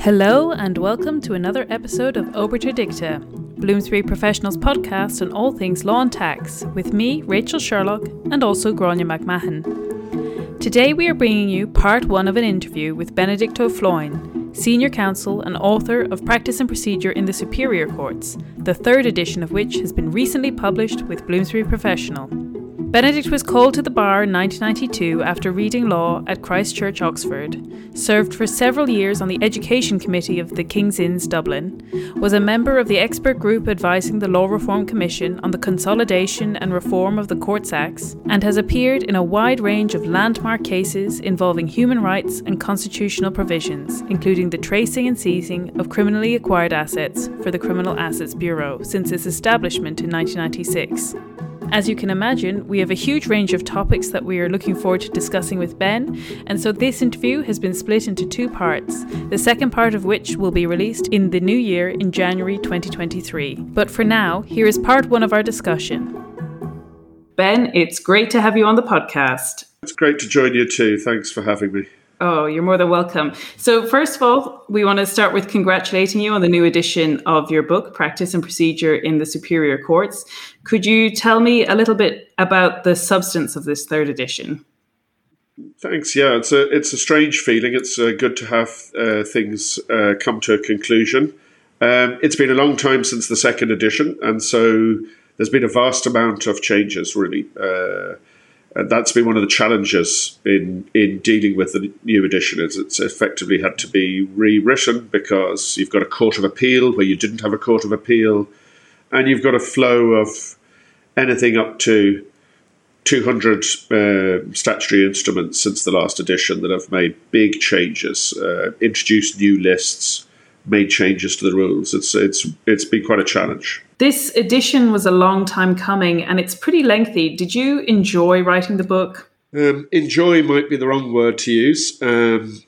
Hello, and welcome to another episode of Obiter Dicta, Bloomsbury Professionals podcast on all things law and tax, with me, Rachel Sherlock, and also Grania McMahon. Today we are bringing you part one of an interview with Benedict Ó Floinn, Senior Counsel and author of Practice and Procedure in the Superior Courts, the third edition of which has been recently published with Bloomsbury Professional. Benedict was called to the bar in 1992 after reading law at Christ Church, Oxford, served for several years on the Education Committee of the King's Inns, Dublin, was a member of the expert group advising the Law Reform Commission on the consolidation and reform of the Courts Acts, and has appeared in a wide range of landmark cases involving human rights and constitutional provisions, including the tracing and seizing of criminally acquired assets for the Criminal Assets Bureau since its establishment in 1996. As you can imagine, we have a huge range of topics that we are looking forward to discussing with Ben, and so this interview has been split into two parts, the second part of which will be released in the new year in January 2023. But for now, here is part one of our discussion. Ben, it's great to have you on the podcast. It's great to join you too. Thanks for having me. Oh, you're more than welcome. So, first of all, we want to start with congratulating you on the new edition of your book, Practice and Procedure in the Superior Courts. Could you tell me a little bit about the substance of this third edition? Thanks. Yeah, it's a it's a strange feeling. It's uh, good to have uh, things uh, come to a conclusion. Um, it's been a long time since the second edition, and so there's been a vast amount of changes, really. Uh, and that's been one of the challenges in in dealing with the new edition is it's effectively had to be rewritten because you've got a court of appeal where you didn't have a court of appeal and you've got a flow of anything up to 200 uh, statutory instruments since the last edition that have made big changes, uh, introduced new lists, made changes to the rules. It's it's it's been quite a challenge. This edition was a long time coming, and it's pretty lengthy. Did you enjoy writing the book? Um, enjoy might be the wrong word to use. Um,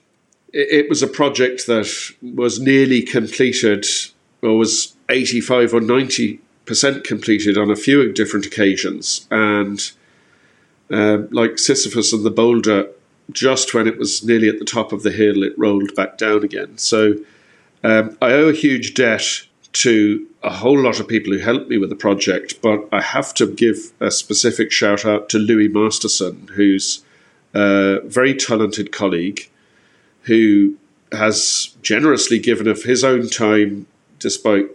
it, it was a project that was nearly completed, or was eighty-five or ninety percent completed on a few different occasions, and uh, like Sisyphus and the boulder, just when it was nearly at the top of the hill, it rolled back down again. So um, I owe a huge debt to a whole lot of people who helped me with the project, but I have to give a specific shout out to Louis Masterson, who's a very talented colleague who has generously given of his own time, despite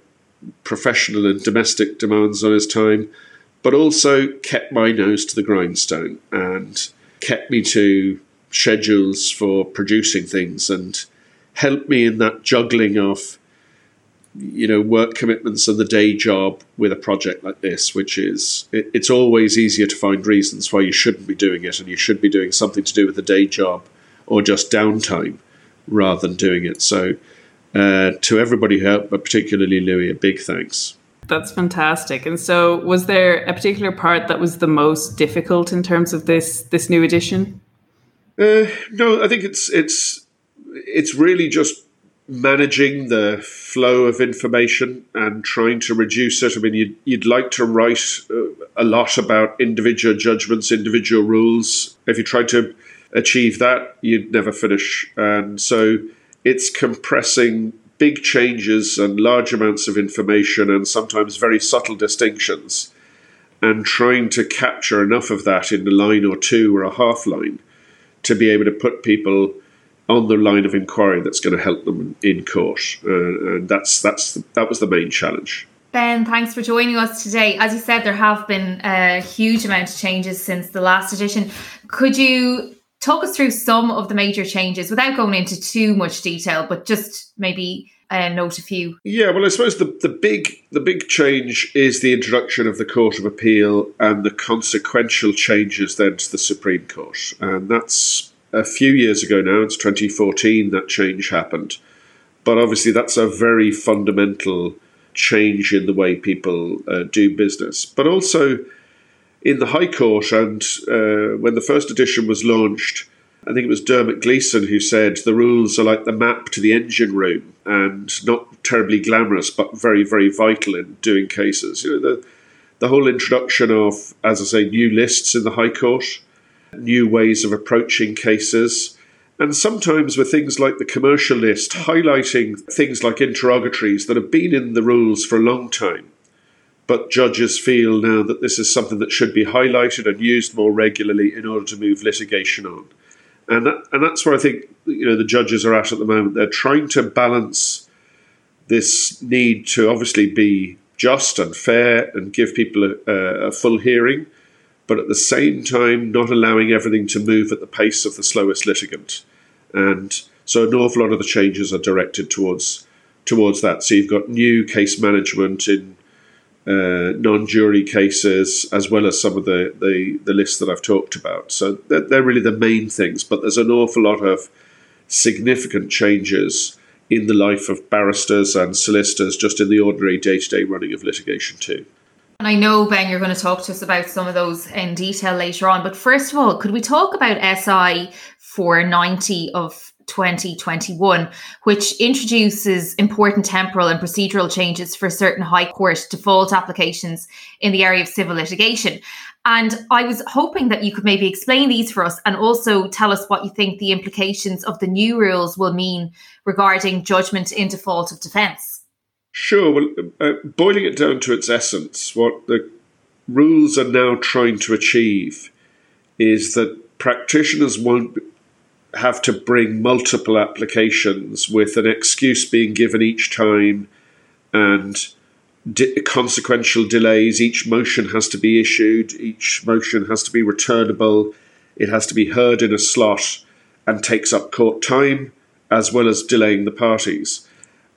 professional and domestic demands on his time, but also kept my nose to the grindstone and kept me to schedules for producing things and helped me in that juggling of you know work commitments and the day job with a project like this which is it, it's always easier to find reasons why you shouldn't be doing it and you should be doing something to do with the day job or just downtime rather than doing it. So uh, to everybody who helped but particularly louis a big thanks. That's fantastic. And so was there a particular part that was the most difficult in terms of this this new edition uh, no i think it's it's it's really just managing the flow of information and trying to reduce it. I mean, you'd, you'd like to write uh, a lot about individual judgments, individual rules. If you tried to achieve that, you'd never finish. And so it's compressing big changes and large amounts of information and sometimes very subtle distinctions and trying to capture enough of that in a line or two or a half line to be able to put people on the line of inquiry that's going to help them in court, uh, and that's that's that was the main challenge. Ben, thanks for joining us today. As you said, there have been a huge amount of changes since the last edition. Could you talk us through some of the major changes without going into too much detail, but just maybe uh, note a few? Yeah, well, I suppose the, the big the big change is the introduction of the Court of Appeal and the consequential changes then to the Supreme Court, and that's a few years ago now, it's 2014 that change happened. But obviously, that's a very fundamental change in the way people uh, do business. But also in the High Court, and uh, when the first edition was launched, I think it was Dermot Gleeson who said the rules are like the map to the engine room and not terribly glamorous, but very, very vital in doing cases. You know, the, the whole introduction of, as I say, new lists in the High Court new ways of approaching cases, And sometimes with things like the commercial list, highlighting things like interrogatories that have been in the rules for a long time. But judges feel now that this is something that should be highlighted and used more regularly in order to move litigation on. And, that, and that's where I think you know the judges are at at the moment. They're trying to balance this need to obviously be just and fair and give people a, a, full hearing, but at the same time not allowing everything to move at the pace of the slowest litigant. And so an awful lot of the changes are directed towards towards that. So you've got new case management in uh, non-jury cases, as well as some of the, the, the lists that I've talked about. So they're, they're really the main things. But there's an awful lot of significant changes in the life of barristers and solicitors, just in the ordinary day-to-day running of litigation too. And I know, Ben, you're going to talk to us about some of those in detail later on. But first of all, could we talk about SI 490 of 2021, which introduces important temporal and procedural changes for certain High Court default applications in the area of civil litigation. And I was hoping that you could maybe explain these for us and also tell us what you think the implications of the new rules will mean regarding judgment in default of defence. Sure. Well, uh, boiling it down to its essence, what the rules are now trying to achieve is that practitioners won't have to bring multiple applications with an excuse being given each time and di- consequential delays. Each motion has to be issued, each motion has to be returnable, it has to be heard in a slot and takes up court time as well as delaying the parties.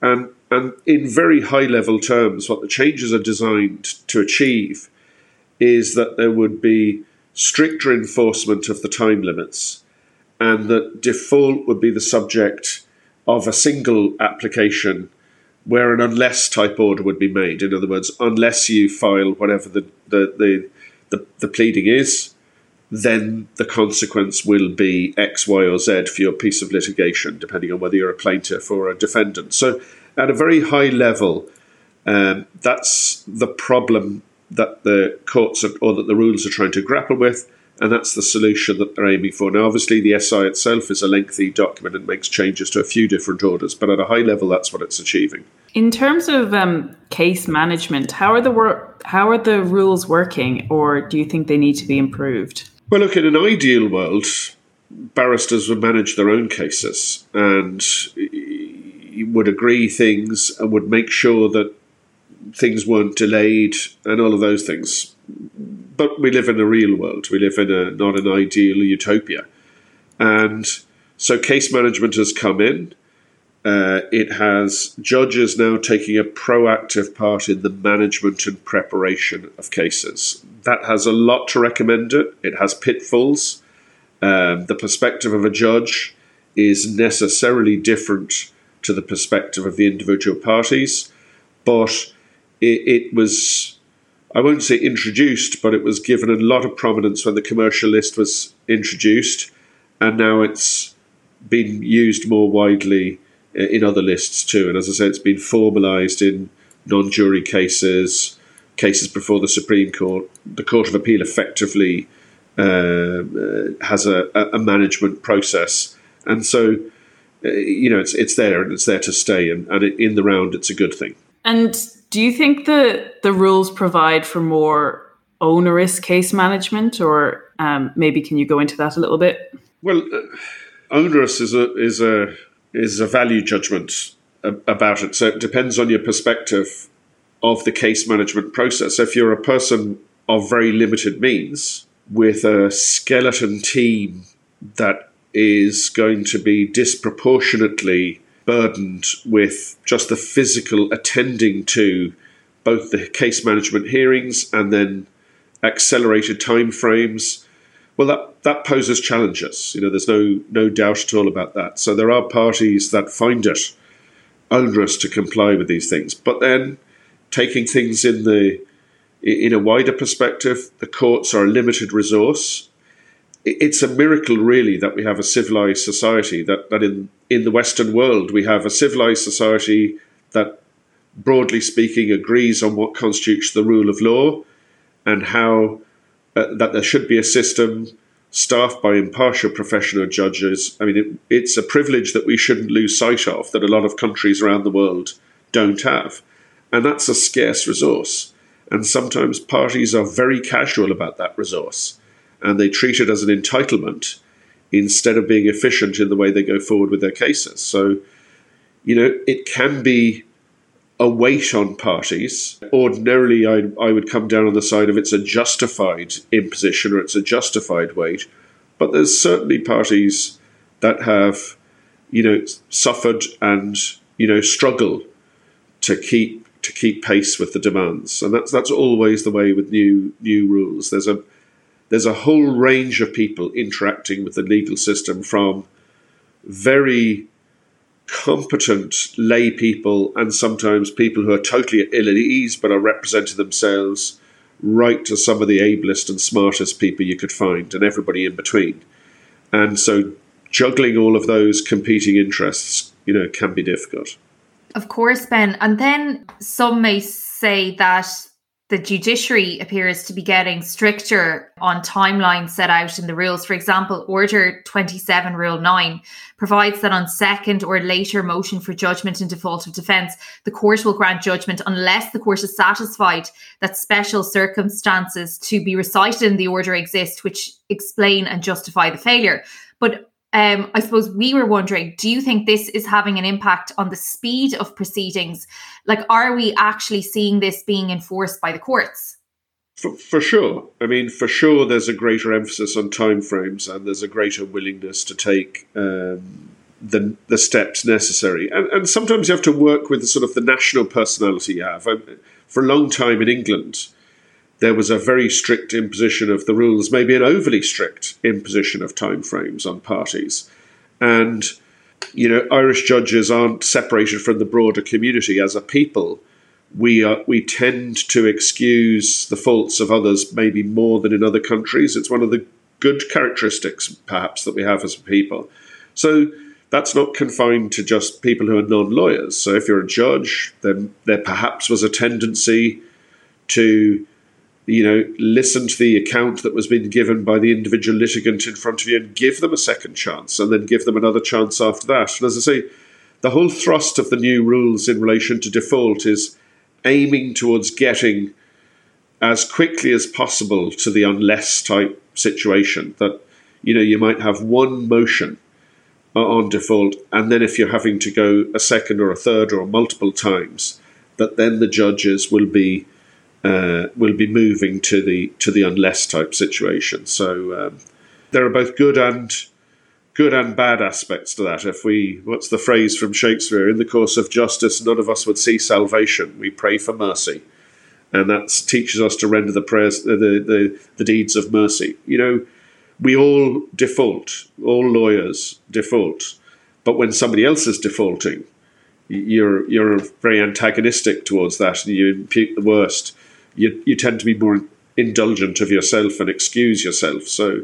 And, and in very high level terms, what the changes are designed to achieve is that there would be stricter enforcement of the time limits and that default would be the subject of a single application where an unless type order would be made. In other words, unless you file whatever the, the, the, the, the pleading is, then the consequence will be X, Y, or Z for your piece of litigation, depending on whether you're a plaintiff or a defendant. So, at a very high level, um, that's the problem that the courts are, or that the rules are trying to grapple with and that's the solution that they're aiming for. Now, obviously, the SI itself is a lengthy document and makes changes to a few different orders, but at a high level, that's what it's achieving. In terms of um, case management, how are the wor- how are the rules working, or do you think they need to be improved? Well, look, in an ideal world, barristers would manage their own cases and would agree things and would make sure that things weren't delayed and all of those things but we live in a real world. We live in a not an ideal utopia, and so case management has come in. Uh, it has judges now taking a proactive part in the management and preparation of cases. That has a lot to recommend it. It has pitfalls. Um, the perspective of a judge is necessarily different to the perspective of the individual parties, but it, it was I won't say introduced, but it was given a lot of prominence when the commercial list was introduced, and now it's been used more widely in other lists too. And as I say, it's been formalised in non jury cases, cases before the Supreme Court. The Court of Appeal effectively uh, has a, a, management process, and so uh, you know it's it's there and it's there to stay, and, and in the round, it's a good thing. And do you think the the rules provide for more onerous case management, or um, maybe can you go into that a little bit? Well, uh, onerous is a is a is a value judgment about it. So it depends on your perspective of the case management process. If you're a person of very limited means with a skeleton team that is going to be disproportionately burdened with just the physical attending to both the case management hearings and then accelerated timeframes. Well, that, that poses challenges. You know, there's no no doubt at all about that. So there are parties that find it onerous to comply with these things. But then, taking things in the in a wider perspective, the courts are a limited resource it's a miracle, really, that we have a civilized society. That that in in the Western world we have a civilized society that, broadly speaking, agrees on what constitutes the rule of law, and how uh, that there should be a system staffed by impartial professional judges. I mean, it, it's a privilege that we shouldn't lose sight of, that a lot of countries around the world don't have. And that's a scarce resource. And sometimes parties are very casual about that resource and they treat it as an entitlement instead of being efficient in the way they go forward with their cases. So, you know, it can be a weight on parties. Ordinarily, I, I would come down on the side of it's a justified imposition or it's a justified weight. But there's certainly parties that have, you know, suffered and, you know, struggle to keep to keep pace with the demands. And that's that's always the way with new new rules. There's a there's a whole range of people interacting with the legal system from very competent lay people and sometimes people who are totally ill at ease but are representing themselves right to some of the ablest and smartest people you could find and everybody in between. And so juggling all of those competing interests, you know, can be difficult. Of course, Ben. And then some may say that the judiciary appears to be getting stricter on timelines set out in the rules. For example, Order 27, Rule 9 provides that on second or later motion for judgment in default of defence, the court will grant judgment unless the court is satisfied that special circumstances to be recited in the order exist which explain and justify the failure. But um, I suppose we were wondering do you think this is having an impact on the speed of proceedings? Like, are we actually seeing this being enforced by the courts? For, for sure. I mean, for sure, there's a greater emphasis on timeframes and there's a greater willingness to take um, the, the steps necessary. And, and sometimes you have to work with the sort of the national personality you have. I, for a long time in England, there was a very strict imposition of the rules, maybe an overly strict imposition of timeframes on parties. And, you know, Irish judges aren't separated from the broader community as a people. We, are, we tend to excuse the faults of others maybe more than in other countries. It's one of the good characteristics, perhaps, that we have as a people. So that's not confined to just people who are non lawyers. So if you're a judge, then there perhaps was a tendency to you know, listen to the account that was being given by the individual litigant in front of you and give them a second chance and then give them another chance after that. And as I say, the whole thrust of the new rules in relation to default is aiming towards getting as quickly as possible to the unless type situation that, you know, you might have one motion on default, and then if you're having to go a second or a third or multiple times, that then the judges will be uh, will be moving to the to the unless type situation. So um, there are both good and good and bad aspects to that. If we, what's the phrase from Shakespeare? In the course of justice, none of us would see salvation. We pray for mercy, and that teaches us to render the prayers, the, the the deeds of mercy. You know, we all default. All lawyers default, but when somebody else is defaulting, you're you're very antagonistic towards that, and you impute the worst you, you tend to be more indulgent of yourself and excuse yourself. So,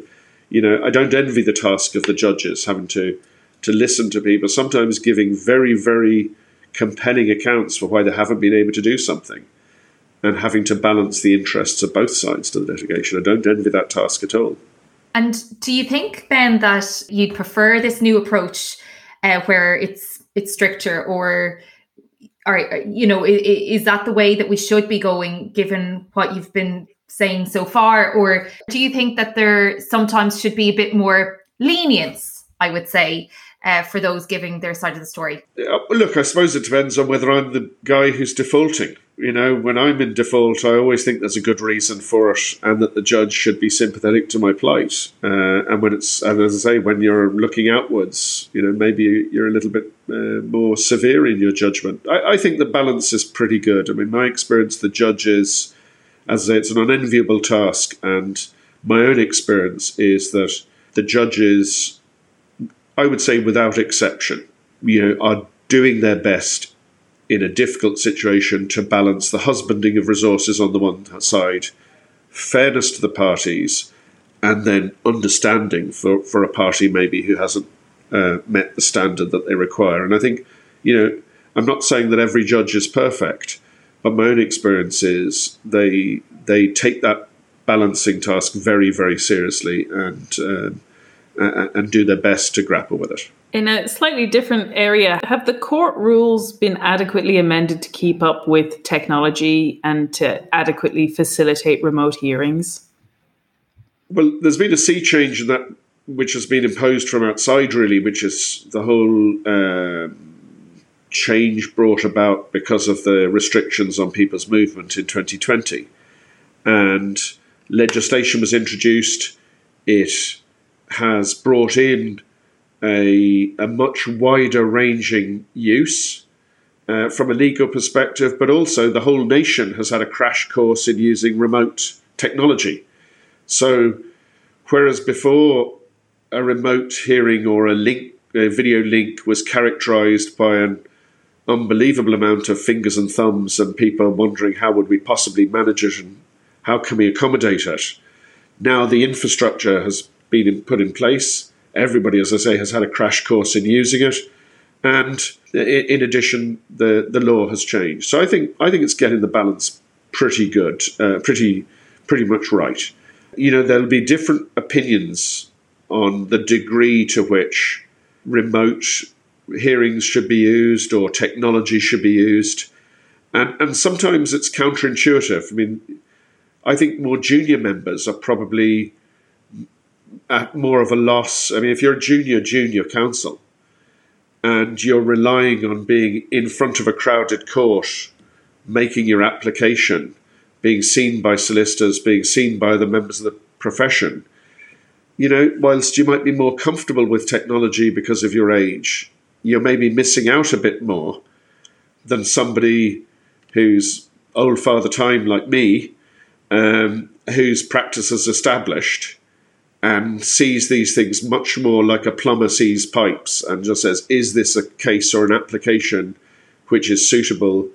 you know, I don't envy the task of the judges having to to listen to people, sometimes giving very, very compelling accounts for why they haven't been able to do something, and having to balance the interests of both sides to the litigation. I don't envy that task at all. And do you think, Ben, that you'd prefer this new approach uh, where it's it's stricter, or are you know is, that the way that we should be going given what you've been saying so far? Or do you think that there sometimes should be a bit more lenience i would say uh, for those giving their side of the story? Look i suppose it depends on whether i'm the guy who's defaulting you know, when I'm in default, I always think there's a good reason for it, and that the judge should be sympathetic to my plight. Uh, and when it's, and as I say, when you're looking outwards, you know, maybe you're a little bit uh, more severe in your judgment. I, I, think the balance is pretty good. I mean, my experience, the judges, as I say, it's an unenviable task, and my own experience is that the judges, I would say, without exception, you know, are doing their best in a difficult situation to balance the husbanding of resources on the one side, fairness to the parties, and then understanding for, for a party maybe who hasn't uh, met the standard that they require. And I think, you know, I'm not saying that every judge is perfect, but my own experience is they they take that balancing task very, very seriously and um, and do their best to grapple with it. In a slightly different area, have the court rules been adequately amended to keep up with technology and to adequately facilitate remote hearings? Well, there's been a sea change in that which has been imposed from outside, really, which is the whole uh, change brought about because of the restrictions on people's movement in 2020. And legislation was introduced. It has brought in a, a much wider ranging use uh, from a legal perspective, but also the whole nation has had a crash course in using remote technology. So, whereas before a remote hearing or a link, a video link was characterized by an unbelievable amount of fingers and thumbs and people wondering how would we possibly manage it and how can we accommodate it. Now the infrastructure has been put in place. Everybody, as I say, has had a crash course in using it, and in addition, the the law has changed. So I think I think it's getting the balance pretty good, uh, pretty pretty much right. You know, there'll be different opinions on the degree to which remote hearings should be used or technology should be used. And, and sometimes it's counterintuitive. I mean, I think more junior members are probably at more of a loss. I mean, if you're a junior, junior counsel and you're relying on being in front of a crowded court, making your application, being seen by solicitors, being seen by the members of the profession, you know, whilst you might be more comfortable with technology because of your age, you're maybe missing out a bit more than somebody who's old father time like me, um, whose practice is established and sees these things much more like a plumber sees pipes and just says, is this a case or an application which is suitable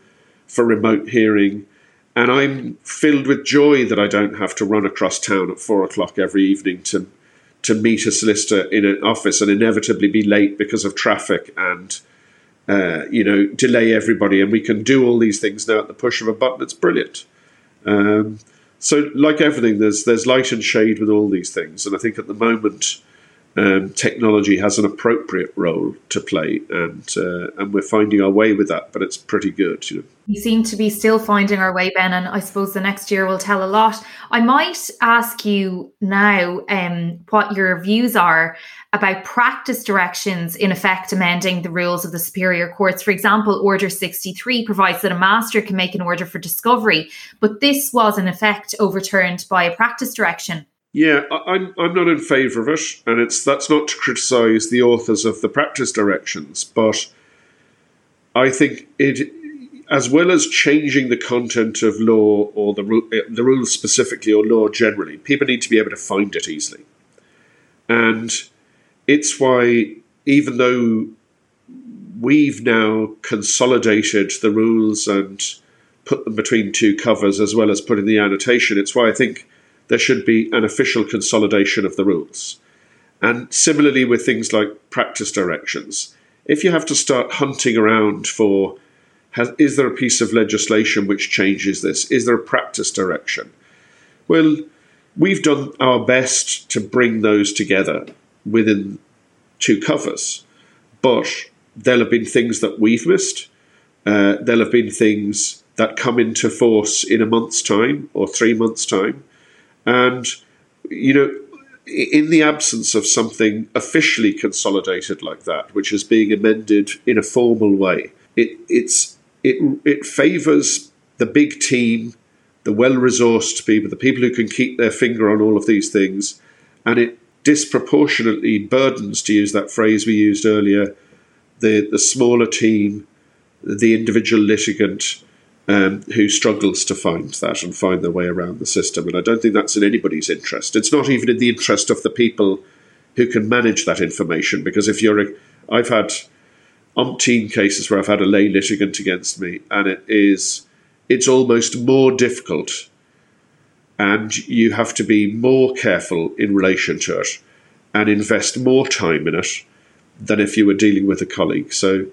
for remote hearing? And I'm filled with joy that I don't have to run across town at four o'clock every evening to to meet a solicitor in an office and inevitably be late because of traffic and uh, you know delay everybody. And we can do all these things now at the push of a button. It's brilliant. Um, so, like everything, there's there's light and shade with all these things, and I think at the moment, um, technology has an appropriate role to play, and uh, and we're finding our way with that. But it's pretty good, you know. We seem to be still finding our way, Ben, and I suppose the next year will tell a lot. I might ask you now um, what your views are about practice directions in effect amending the rules of the superior courts. For example, Order 63 provides that a master can make an order for discovery, but this was in effect overturned by a practice direction. Yeah, I'm I'm not in favour of it, and it's that's not to criticise the authors of the practice directions, but I think it as well as changing the content of law or the, uh, the rules specifically or law generally, people need to be able to find it easily. And it's why, even though we've now consolidated the rules and put them between two covers as well as putting the annotation, it's why I think there should be an official consolidation of the rules. And similarly with things like practice directions, if you have to start hunting around for has, is there a piece of legislation which changes this? Is there a practice direction? Well, we've done our best to bring those together within two covers, but there'll have been things that we've missed. Uh, there'll have been things that come into force in a month's time or three months' time. And, you know, in the absence of something officially consolidated like that, which is being amended in a formal way, it, it's it it favours the big team, the well resourced people, the people who can keep their finger on all of these things, and it disproportionately burdens, to use that phrase we used earlier, the the smaller team, the individual litigant. Um, who struggles to find that and find their way around the system. And I don't think that's in anybody's interest. It's not even in the interest of the people who can manage that information. Because if you're, a, I've had umpteen cases where I've had a lay litigant against me, and it is it's almost more difficult, and you have to be more careful in relation to it, and invest more time in it than if you were dealing with a colleague. So.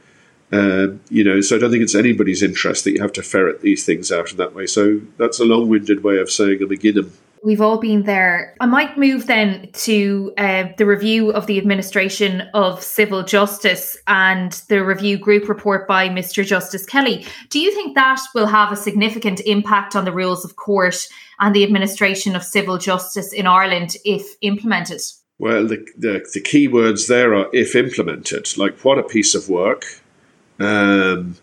Um, you know, so I don't think it's anybody's interest that you have to ferret these things out in that way. So that's a long-winded way of saying I'm again We've all been there. I might move then to uh, the review of the administration of civil justice and the review group report by Mr. Justice Kelly. Do you think that will have a significant impact on the rules of court and the administration of civil justice in Ireland if implemented? Well, the, the, the key words there are if implemented. Like, what a piece of work. Um,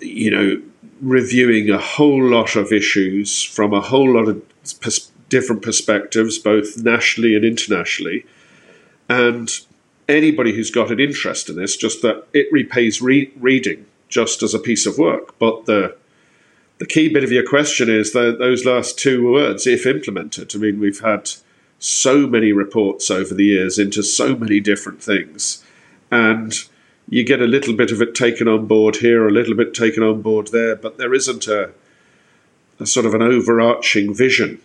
you know, reviewing a whole lot of issues from a whole lot of pers- different perspectives, both nationally and internationally. And anybody who's got an interest in this, just that it repays re- reading just as a piece of work. But the the key bit of your question is the, those last two words, if implemented. I mean, we've had so many reports over the years into so many different things, and you get a little bit of it taken on board here, a little bit taken on board there, but there isn't a, a sort of an overarching vision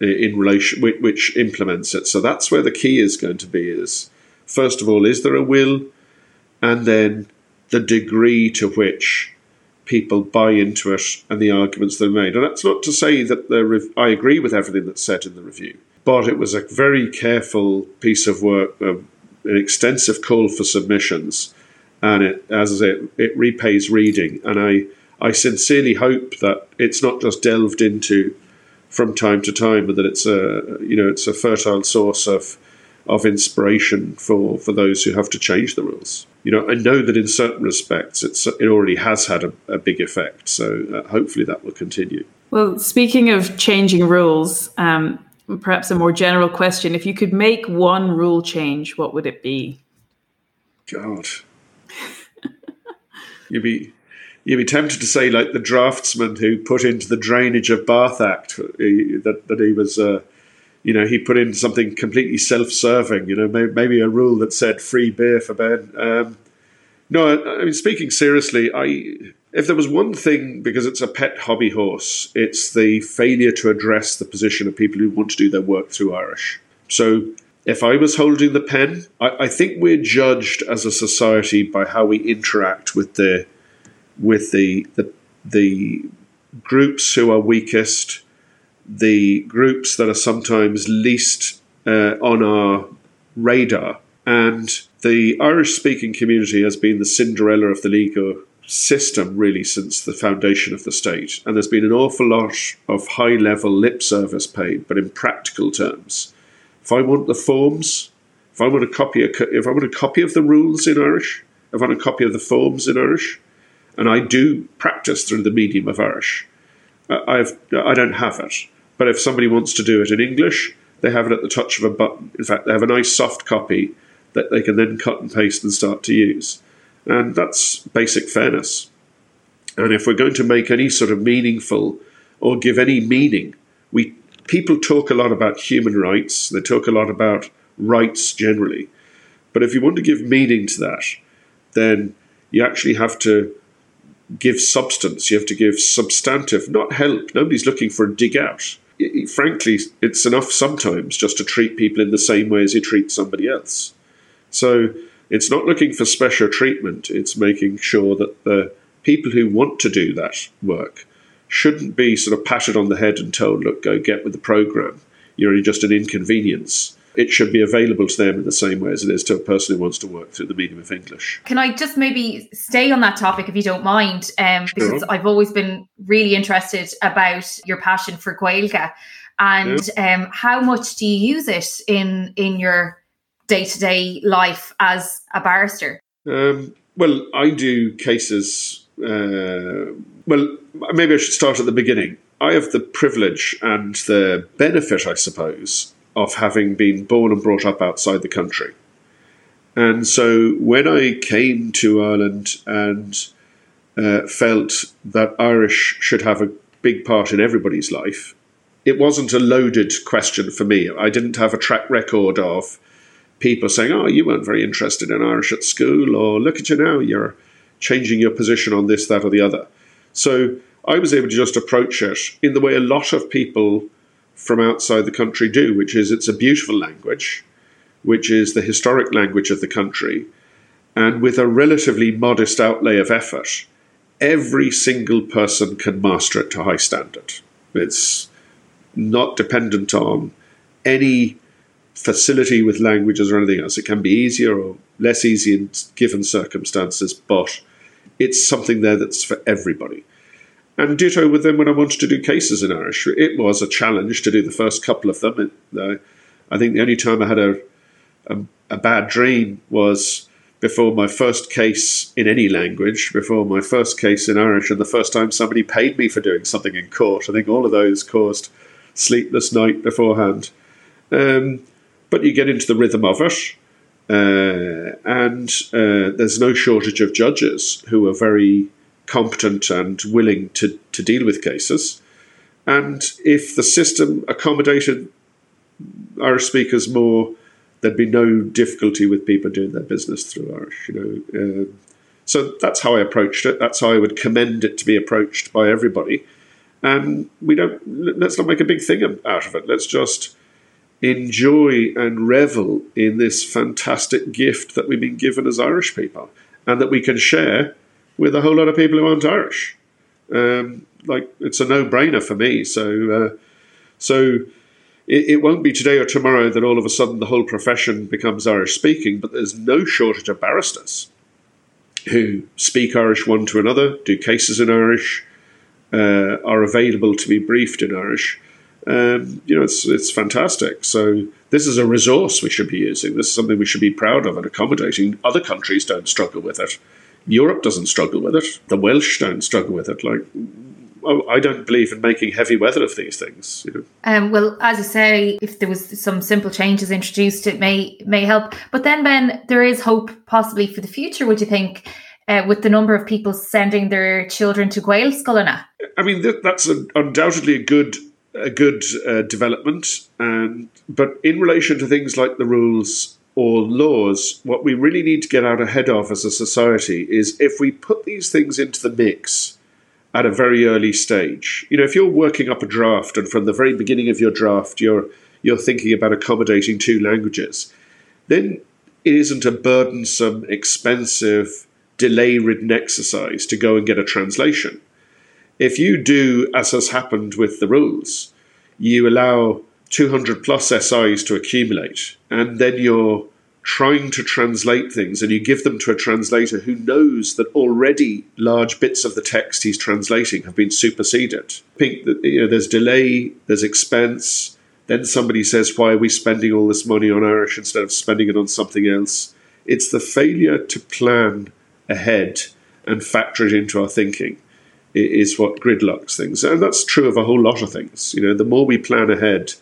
in relation which, which implements it. So that's where the key is going to be: is first of all, is there a will, and then the degree to which people buy into it and the arguments they're made. And that's not to say that the rev- I agree with everything that's said in the review, but it was a very careful piece of work, um, an extensive call for submissions, and it, as it, it repays reading. And I, I sincerely hope that it's not just delved into from time to time, but that it's a, you know, it's a fertile source of, of inspiration for, for those who have to change the rules. You know, I know that in certain respects, it's it already has had a, a big effect. So uh, hopefully that will continue. Well, speaking of changing rules, um, perhaps a more general question: If you could make one rule change, what would it be? God, you'd be you'd be tempted to say like the draftsman who put into the Drainage of Bath Act that that he was. Uh, you know, he put in something completely self-serving. You know, maybe, a rule that said free beer for Ben. Um, no, I mean, speaking seriously, I if there was one thing because it's a pet hobby horse, it's the failure to address the position of people who want to do their work through Irish. So. If I was holding the pen, I, I think we're judged as a society by how we interact with the with the the, the groups who are weakest, the groups that are sometimes least uh, on our radar. And the Irish speaking community has been the Cinderella of the legal system really since the foundation of the state. And there's been an awful lot of high level lip service paid, but in practical terms. If I want the forms, if I want a copy, of, if I want a copy of the rules in Irish, if I want a copy of the forms in Irish, and I do practice through the medium of Irish, I've I don't have it. But if somebody wants to do it in English, they have it at the touch of a button. In fact, they have a nice soft copy that they can then cut and paste and start to use. And that's basic fairness. And if we're going to make any sort of meaningful or give any meaning, we people talk a lot about human rights, they talk a lot about rights generally. But if you want to give meaning to that, then you actually have to give substance, you have to give substantive, not help. Nobody's looking for a dig out frankly, it's enough sometimes just to treat people in the same way as you treat somebody else. So it's not looking for special treatment, it's making sure that the people who want to do that work shouldn't be sort of patted on the head and told, look, go get with the program. You're only just an inconvenience it should be available to them in the same way as it is to a person who wants to work through the medium of English. Can I just maybe stay on that topic if you don't mind? Um, because sure. I've always been really interested about your passion for Gaeilge and yeah. um, how much do you use it in in your day to day life as a barrister? Um, well, I do cases. Uh, well, maybe I should start at the beginning. I have the privilege and the benefit, I suppose, of having been born and brought up outside the country. And so when I came to Ireland and uh, felt that Irish should have a big part in everybody's life, it wasn't a loaded question for me. I didn't have a track record of people saying, oh, you weren't very interested in Irish at school, or look at you now, you're changing your position on this, that, or the other. So I was able to just approach it in the way a lot of people from outside the country do, which is it's a beautiful language, which is the historic language of the country, and with a relatively modest outlay of effort, every single person can master it to high standard. It's not dependent on any facility with languages or anything else. It can be easier or less easy in given circumstances, but it's something there that's for everybody. And ditto with them when I wanted to do cases in Irish. It was a challenge to do the first couple of them. It, uh, I think the only time I had a, a, a bad dream was before my first case in any language, before my first case in Irish, and the first time somebody paid me for doing something in court. I think all of those caused sleepless night beforehand. Um, but you get into the rhythm of it, uh, and uh, there's no shortage of judges who are very competent and willing to, to deal with cases. And if the system accommodated Irish speakers more there'd be no difficulty with people doing their business through Irish. You know, um, so that's how I approached it. That's how I would commend it to be approached by everybody. And we don't let's not make a big thing out of it. Let's just enjoy and revel in this fantastic gift that we've been given as Irish people, and that we can share with a whole lot of people who aren't Irish. Um, like it's a no-brainer for me. So, uh, so it, it won't be today or tomorrow that all of a sudden the whole profession becomes Irish speaking, but there's no shortage of barristers who speak Irish one to another, do cases in Irish, uh, are available to be briefed in Irish. Um, you know, it's it's fantastic. So this is a resource we should be using. This is something we should be proud of and accommodating. Other countries don't struggle with it. Europe doesn't struggle with it. The Welsh don't struggle with it. Like I don't believe in making heavy weather of these things. You know? um, well, as you say, if there was some simple changes introduced, it may may help. But then, Ben, there is hope possibly for the future. Would you think? Uh, with the number of people sending their children to Gaelscoileanna? I mean, that's a, undoubtedly a good a good uh, development. And but in relation to things like the rules or laws, what we really need to get out ahead of as a society is if we put these things into the mix at a very early stage. You know, if you're working up a draft and from the very beginning of your draft you're you're thinking about accommodating two languages, then it isn't a burdensome, expensive, delay-ridden exercise to go and get a translation. If you do, as has happened with the rules, you allow 200 plus SIs to accumulate, and then you're trying to translate things and you give them to a translator who knows that already large bits of the text he's translating have been superseded. Think that you know, there's delay, there's expense. Then somebody says, Why are we spending all this money on Irish instead of spending it on something else? It's the failure to plan ahead and factor it into our thinking is what gridlocks things. And that's true of a whole lot of things. You know, the more we plan ahead,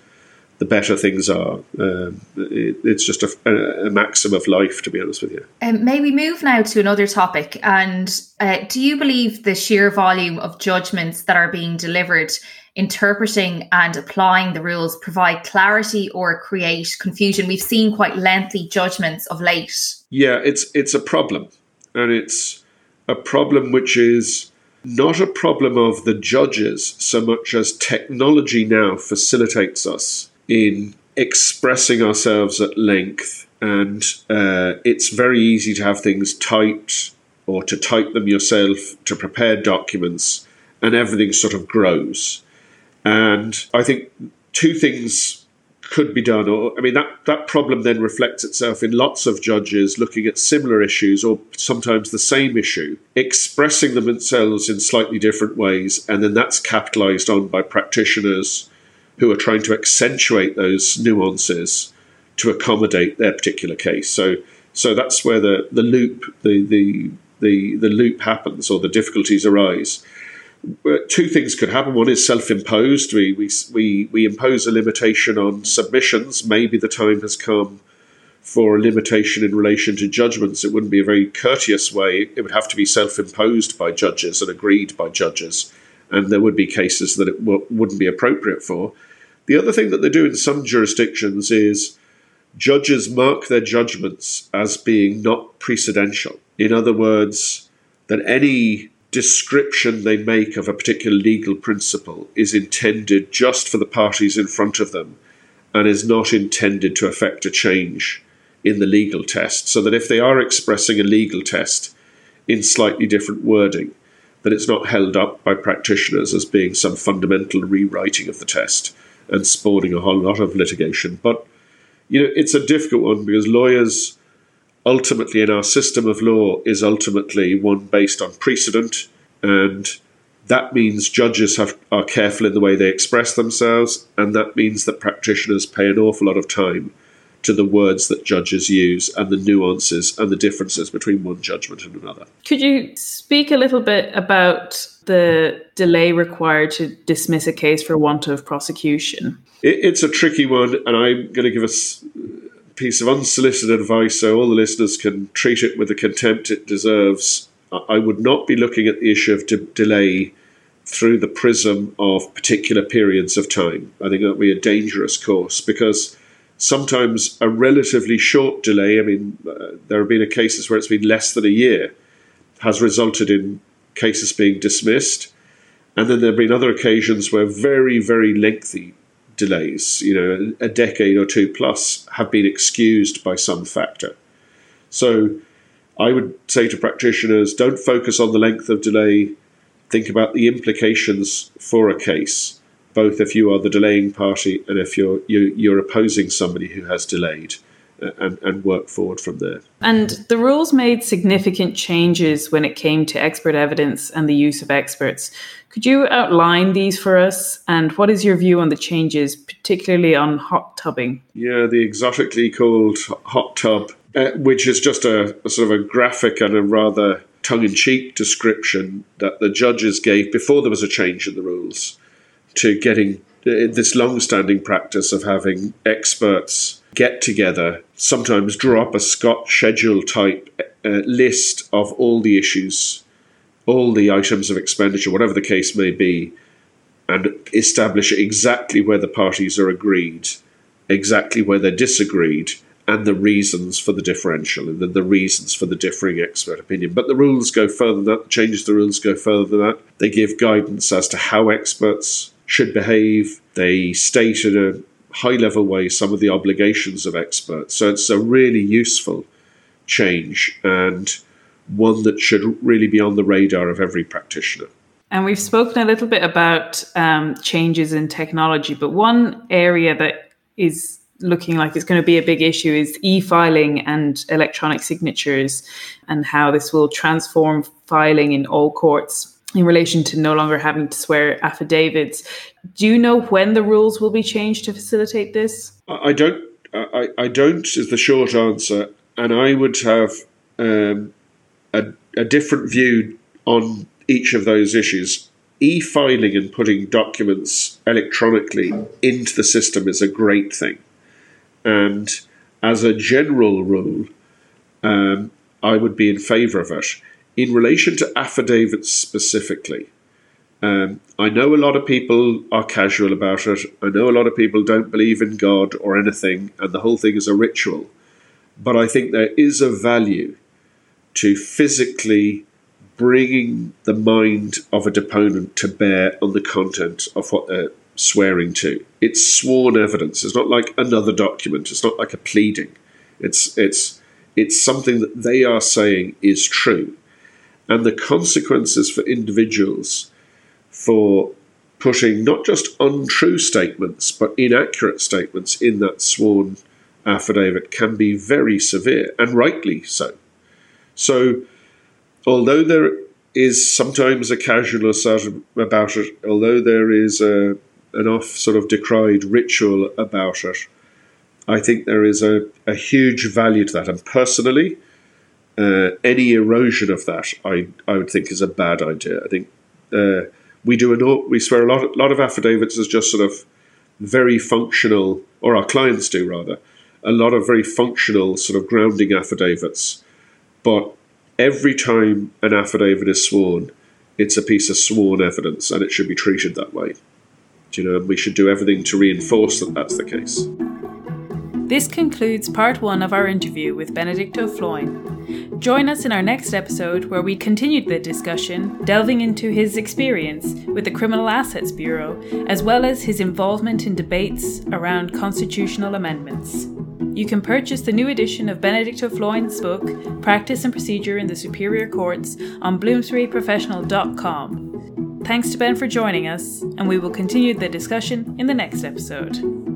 the better things are. Um, it, it's just a, a, maxim of life, to be honest with you. Um, may we move now to another topic? And uh, do you believe the sheer volume of judgments that are being delivered, interpreting and applying the rules, provide clarity or create confusion? We've seen quite lengthy judgments of late. Yeah, it's it's a problem, and it's a problem which is not a problem of the judges so much as technology now facilitates us in expressing ourselves at length, and uh, it's very easy to have things typed or to type them yourself, to prepare documents, and everything sort of grows. And I think two things could be done, or I mean that that problem then reflects itself in lots of judges looking at similar issues or sometimes the same issue, expressing themselves in slightly different ways, and then that's capitalized on by practitioners who are trying to accentuate those nuances to accommodate their particular case. So, so that's where the, the loop, the, the, the, the loop happens or the difficulties arise. Two things could happen. One is self-imposed. We, we, we, we impose a limitation on submissions. Maybe the time has come for a limitation in relation to judgments. It wouldn't be a very courteous way. It would have to be self-imposed by judges and agreed by judges. And there would be cases that it w- wouldn't be appropriate for. The other thing that they do in some jurisdictions is judges mark their judgments as being not precedential. In other words, that any description they make of a particular legal principle is intended just for the parties in front of them and is not intended to affect a change in the legal test. So that if they are expressing a legal test in slightly different wording, that it's not held up by practitioners as being some fundamental rewriting of the test and spawning a whole lot of litigation. But you know, it's a difficult one because lawyers ultimately in our system of law is ultimately one based on precedent and that means judges have, are careful in the way they express themselves, and that means that practitioners pay an awful lot of time to the words that judges use and the nuances and the differences between one judgment and another. Could you speak a little bit about the delay required to dismiss a case for want of prosecution? It, it's a tricky one, and I'm going to give us piece of unsolicited advice so all the listeners can treat it with the contempt it deserves. I would not be looking at the issue of de- delay through the prism of particular periods of time. I think that would be a dangerous course because sometimes a relatively short delay, I mean, uh, there have been cases where it's been less than a year, has resulted in cases being dismissed. And then there have been other occasions where very, very lengthy delays, you know, a decade or two plus, have been excused by some factor. So I would say to practitioners don't focus on the length of delay think about the implications for a case, both if you are the delaying party and if you're you, are you are opposing somebody who has delayed. And, and work forward from there. And the rules made significant changes when it came to expert evidence and the use of experts. Could you outline these for us? And what is your view on the changes, particularly on hot tubbing? Yeah, the exotically called hot tub, uh, which is just a, a sort of a graphic and a rather tongue in cheek description that the judges gave before there was a change in the rules to getting uh, this long standing practice of having experts get together, sometimes draw up a Scott schedule type uh, list of all the issues, all the items of expenditure, whatever the case may be, and establish exactly where the parties are agreed, exactly where they're disagreed, and the reasons for the differential and the, the reasons for the differing expert opinion. But the rules go further than that, changes the rules go further than that. They give guidance as to how experts should behave. They state in a high level way some of the obligations of experts. So it's a really useful change and one that should really be on the radar of every practitioner. And we've spoken a little bit about um, changes in technology, but one area that is looking like it's going to be a big issue is e-filing and electronic signatures and how this will transform filing in all courts in relation to no longer having to swear affidavits. Do you know when the rules will be changed to facilitate this? I don't. I, I don't is the short answer, and I would have um, a, a different view on each of those issues. E-filing and putting documents electronically into the system is a great thing. And as a general rule, um, I would be in favour of it. In relation to affidavits specifically, um, I know a lot of people are casual about it. I know a lot of people don't believe in God or anything, and the whole thing is a ritual. But I think there is a value to physically bringing the mind of a deponent to bear on the content of what they're swearing to. It's sworn evidence. It's not like another document. It's not like a pleading. It's it's it's something that they are saying is true, and the consequences for individuals for putting not just untrue statements but inaccurate statements in that sworn affidavit can be very severe, and rightly so. So, although there is sometimes a casualness about it, although there is a an oft sort of decried ritual about it. I think there is a, a huge value to that. And personally, uh, any erosion of that, I, I would think is a bad idea. I think uh, we do an, we swear a lot, lot of affidavits as just sort of very functional, or our clients do rather, a lot of very functional sort of grounding affidavits. But every time an affidavit is sworn, it's a piece of sworn evidence, and it should be treated that way. You know, we should do everything to reinforce that that's the case. This concludes part one of our interview with Benedict Ó Floinn. Join us in our next episode where we continued the discussion, delving into his experience with the Criminal Assets Bureau, as well as his involvement in debates around constitutional amendments. You can purchase the new edition of Benedict Ó Floinn's book, Practice and Procedure in the Superior Courts, on bloomsburyprofessional.com. Thanks to Ben for joining us, and we will continue the discussion in the next episode.